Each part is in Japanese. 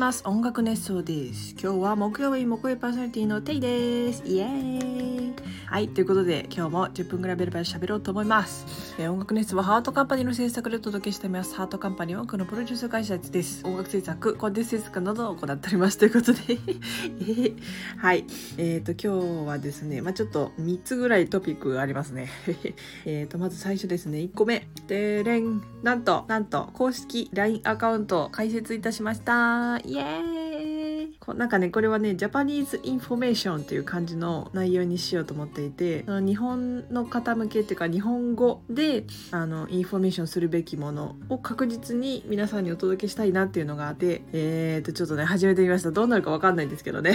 ます。音楽熱奏です。今日は木曜日木曜パーソナリティのテイです。イエーイ。はいということで今日も10分ぐらいベルベル喋ろうと思います、えー音楽熱奏はハートカンパニーの制作でお届けしています。ハートカンパニーはこのプロデュース会社です。音楽制作コンテンツ制作などを行っております。ということで。え ーはい。えっ、ー、と今日はですねまあちょっと3つぐらいトピックがありますね。えっとまず最初ですね。1個目。でれんなんとなんと公式 LINE アカウントを開設いたしました。イエーイ。こなんかねこれはね Japanese Information という感じの内容にしようと思っていてあの日本の方向けっていうか日本語であのインフォメーションするべきものを確実に皆さんにお届けしたいなっていうのがあってえー、とちょっとね始めてみました。どうなるかわかんないんですけどね。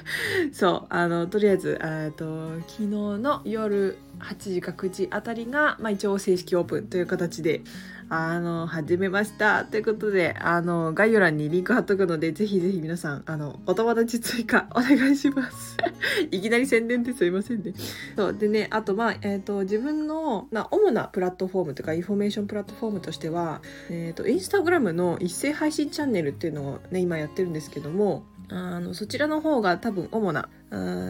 そうあのとりあえずえーと昨日の夜8時か9時あたりが、まあ、一応正式オープンという形であの始めました。ということであの概要欄にリンク貼っとくのでぜひぜひ皆さんあのお友達追加 お願いします。いきなり宣伝ですいませんね。そう。でねあとまあえっ、と自分のな主なプラットフォームというかインフォメーションプラットフォームとしてはえっ、とインスタグラムの一斉配信チャンネルっていうのをね今やってるんですけどもあのそちらの方が多分主な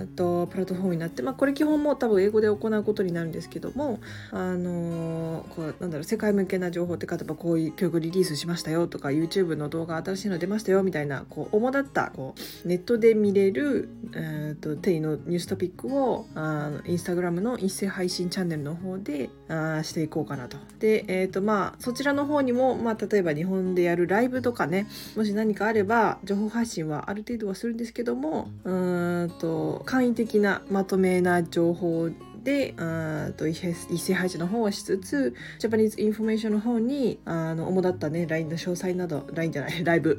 あとプラットフォームになって、まあ、これ基本も多分英語で行うことになるんですけども、あのーこうなんだろう世界向けな情報って例えばこういう曲リリースしましたよとか YouTube の動画新しいの出ましたよみたいなこう主だったこうネットで見れる、えー、とテイのニューストピックをあのインスタグラムの一斉配信チャンネルの方であしていこうかなと。で、えーとまあ、そちらの方にも、まあ、例えば日本でやるライブとかねもし何かあれば情報発信はある程度はするんですけどもうーんと簡易的なまとめな情報であと一一斉配信の方はしつつ Japanese Information の方にあの主だったね LINE の詳細など LINE じゃないライブ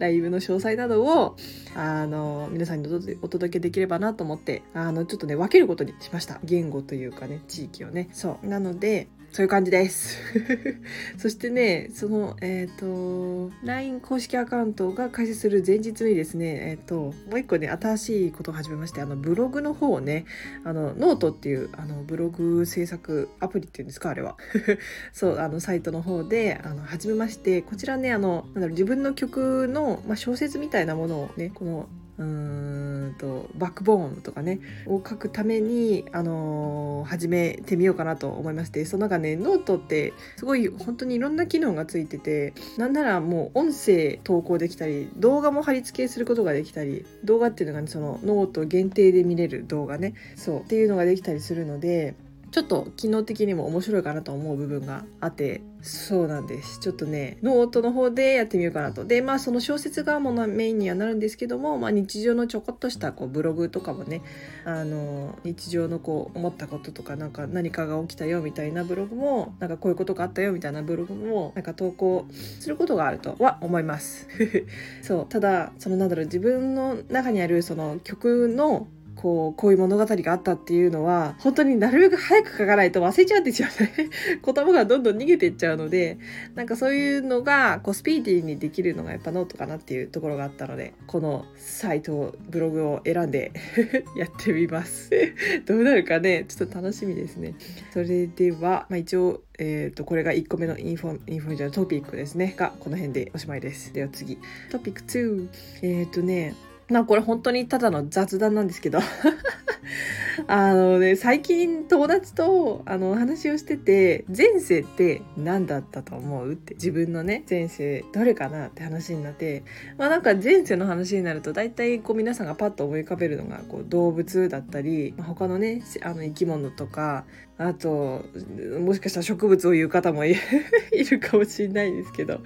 ライブの詳細などをあの皆さんにお届お届けできればなと思ってあのちょっとね分けることにしました。言語というかね地域をね。そう。なのでそういう感じです。そしてね、その、えっ、と、LINE 公式アカウントが開設する前日にですね、えっ、と、もう一個ね、新しいことを始めまして、あの、ブログの方をね、あの、ノートっていう、あの、ブログ制作アプリっていうんですか、あれは。そう、あの、サイトの方で、あの、始めまして、こちらね、あの、なんだろう、自分の曲の、まあ、小説みたいなものをね、この、うんとバックボーンとかねを書くために、あのー始めてみようかなと思いましてその中ねノートってすごい本当にいろんな機能がついててなんならもう音声投稿できたり動画も貼り付けすることができたり動画っていうのが、ね、そのノート限定で見れる動画ねそうっていうのができたりするのでちょっと機能的にも面白いかなと思う部分があってそうなんです。ちょっとねノートの方でやってみようかなと。でまあその小説がものメインにはなるんですけども、まあ、日常のちょこっとしたこうブログとかもねあの日常のこう思ったこととかなんか何かが起きたよみたいなブログもなんかこういうことがあったよみたいなブログもなんか投稿することがあるとは思います。そう。ただそのなんだろう自分の中にあるその曲のこうこういう物語があったっていうのは本当になるべく早く書かないと忘れちゃうんですよね。言葉がどんどん逃げていっちゃうのでなんかそういうのがこうスピーディーにできるのがやっぱノートかなっていうところがあったのでこのサイトブログを選んで やってみます。どうなるかねちょっと楽しみですね。それでは、まあ、一応えー、とこれが1個目のインフォインフォメーショントピックですね。がこの辺でおしまいです。では次。トピック2えっ、とねまあこれ本当にただの雑談なんですけど。あのね最近友達とあの話をしてて前世って何だったと思うって自分のね前世どれかなって話になってまあなんか前世の話になると大体こう皆さんがパッと思い浮かべるのがこう動物だったり、まあ他のねあの生き物とかあともしかしたら植物を言う方も いるかもしれないですけど。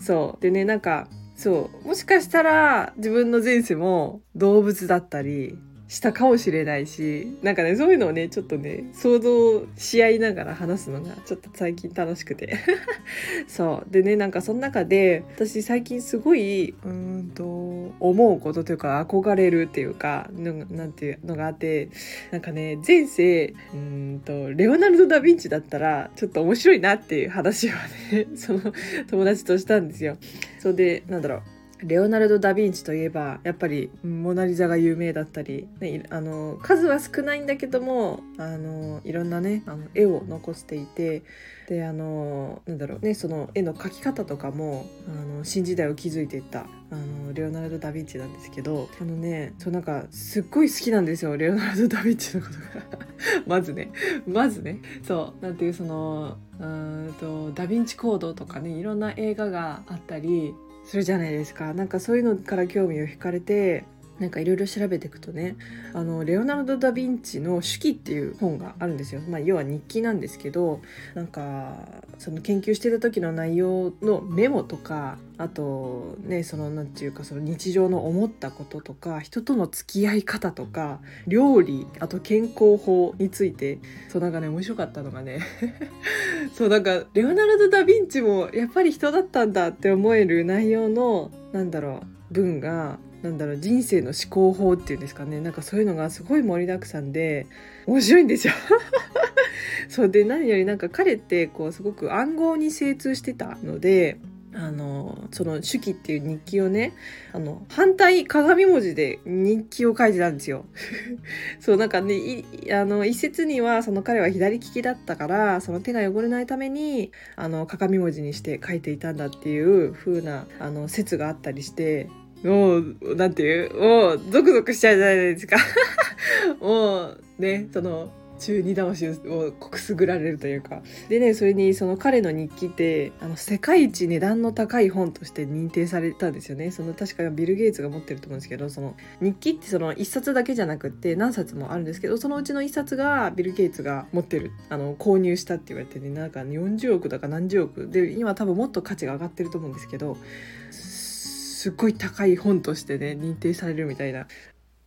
そう。でねなんかそう。もしかしたら自分の前世も動物だったりしたかもしれないしなんかねそういうのをねちょっとね想像し合いながら話すのがちょっと最近楽しくて。そう。でねなんかその中で私最近すごいうーんと思うことというか憧れるっていうかのなんていうのがあってなんかね前世うんとレオナルド・ダ・ヴィンチだったらちょっと面白いなっていう話はねその友達としたんですよ。そうでなんだろうレオナルド・ダ・ヴィンチといえばやっぱり「モナ・リザ」が有名だったり、ね、あの数は少ないんだけどもあのいろんなねあの絵を残していてであのなんだろうねその絵の描き方とかもあの新時代を築いていったあのレオナルド・ダ・ヴィンチなんですけどあのねそうなんかすっごい好きなんですよレオナルド・ダ・ヴィンチのことが。まずねまずねそうなんていうそのうんとダ・ヴィンチコードとかねいろんな映画があったりするじゃないですか。なんかそういうのから興味を惹かれてなんかいろいろ調べていくとねあのレオナルド・ダ・ヴィンチの「手記」っていう本があるんですよ、まあ、要は日記なんですけどなんかその研究してた時の内容のメモとかあとねその何て言うかその日常の思ったこととか人との付き合い方とか料理あと健康法についてそうなんかね面白かったのがね そうなんかレオナルド・ダ・ヴィンチもやっぱり人だったんだって思える内容のなんだろう文がなんだろう人生の思考法っていうんですかねなんかそういうのがすごい盛りだくさんで面白いんですよ そうで何よりなんか彼ってこうすごく暗号に精通してたのであのその「手記」っていう日記をねあの反対鏡文字で日記を書いてたんですよ。そうなんかねあの一説にはその彼は左利きだったからその手が汚れないためにあの鏡文字にして書いていたんだっていう風なあの説があったりしてもう、なんていうもう、ゾクゾクしちゃうじゃないですか。もう、ね、その、中二魂をくすぐられるというか。でねそれにその彼の日記ってあの世界一値段の高い本として認定されたんですよね。その確かビル・ゲイツが持ってると思うんですけどその日記ってその1冊だけじゃなくて何冊もあるんですけどそのうちの1冊がビル・ゲイツが持ってるあの購入したって言われてねなんか40億だか何十億。で今多分もっと価値が上がってると思うんですけどすっごい高い本としてね認定されるみたいな。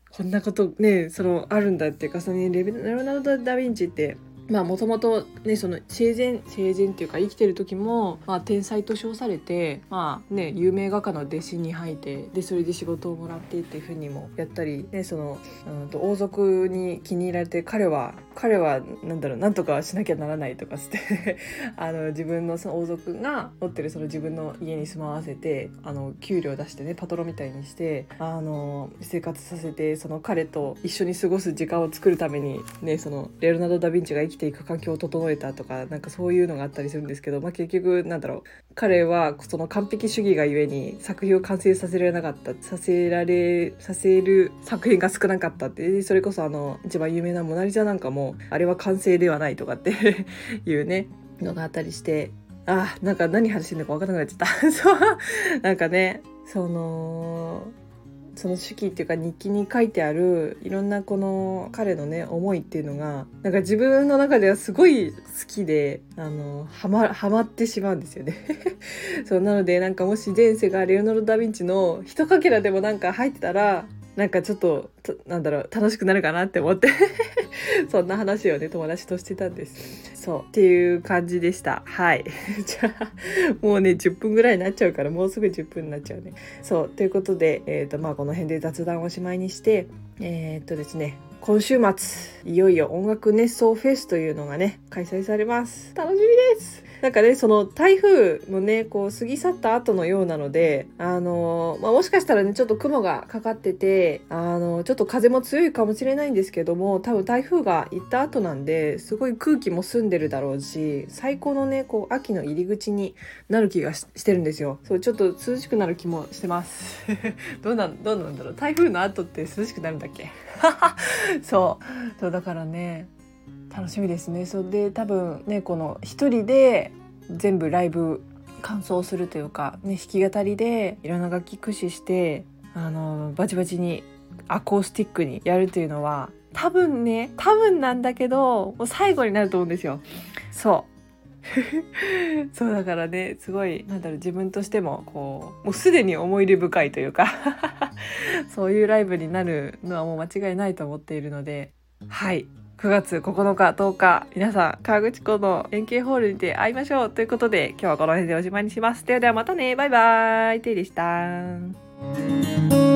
こんなことねそのあるんだっていうかその、ね、レオナルド・ダ・ヴィンチってまあもともとねその生前生前っていうか生きてる時も、まあ、天才と称されてまあね有名画家の弟子に入ってでそれで仕事をもらってっていうふうにもやったり、ね、そのうんと王族に気に入られて彼は彼はなんだろうなんとかしなきゃならないとかして あの自分のその王族が持ってるその自分の家に住まわせてあの給料出してねパトロンみたいにしてあの生活させてその彼と一緒に過ごす時間を作るためにねそのレオナルド・ダ・ヴィンチが生きてていく環境を整えたとかなんかそういうのがあったりするんですけど、まあ、結局なんだろう彼はその完璧主義がゆえに作品を完成させられなかったさせられさせる作品が少なかったってそれこそあの一番有名な「モナ・リザ」なんかもあれは完成ではないとかって いうねのがあったりしてあなんか何話してんのか分からなくなっちゃった。そうなんかねそのその手記っていうか日記に書いてあるいろんなこの彼のね思いっていうのがなんか自分の中ではすごい好きであのハマハマってしまうんですよね。そうなのでなんかもし前世がレオナルド・ダ・ヴィンチの一かけらでもなんか入ってたらなんかちょっとなんだろう楽しくなるかなって思って。そんな話をね友達としてたんです。そう。っていう感じでした。はい。じゃあもうね10分ぐらいになっちゃうからもうすぐ10分になっちゃうね。そう。ということで、えーとまあ、この辺で雑談をおしまいにしてえー、っとですね今週末いよいよ音楽熱奏フェスというのがね開催されます。楽しみです。なんかねその台風のねこう過ぎ去った後のようなのであの、まあ、もしかしたらねちょっと雲がかかっててあのちょっと風も強いかもしれないんですけども多分台風が行った後なんですごい空気も澄んでるだろうし最高のねこう秋の入り口になる気がしてるんですよ。そうちょっと涼しくなる気もしてます。どうなんどうなんだろう。台風の後って涼しくなるんだっけ？そう。そうだからね楽しみですね。それで多分ねこの一人で全部ライブ完走するというか、ね、弾き語りでいろんな楽器駆使してあのバチバチにアコースティックにやるというのは多分ね多分なんだけどもう最後になると思うんですよ。そう。そうだからねすごいなんだろう自分としてもこうもうすでに思い入れ深いというか そういうライブになるのはもう間違いないと思っているのではい。9月9日10日皆さん河口湖の円形ホールにて会いましょうということで今日はこの辺でおしまいにします。ではではまたね。バイバイ。テイでした。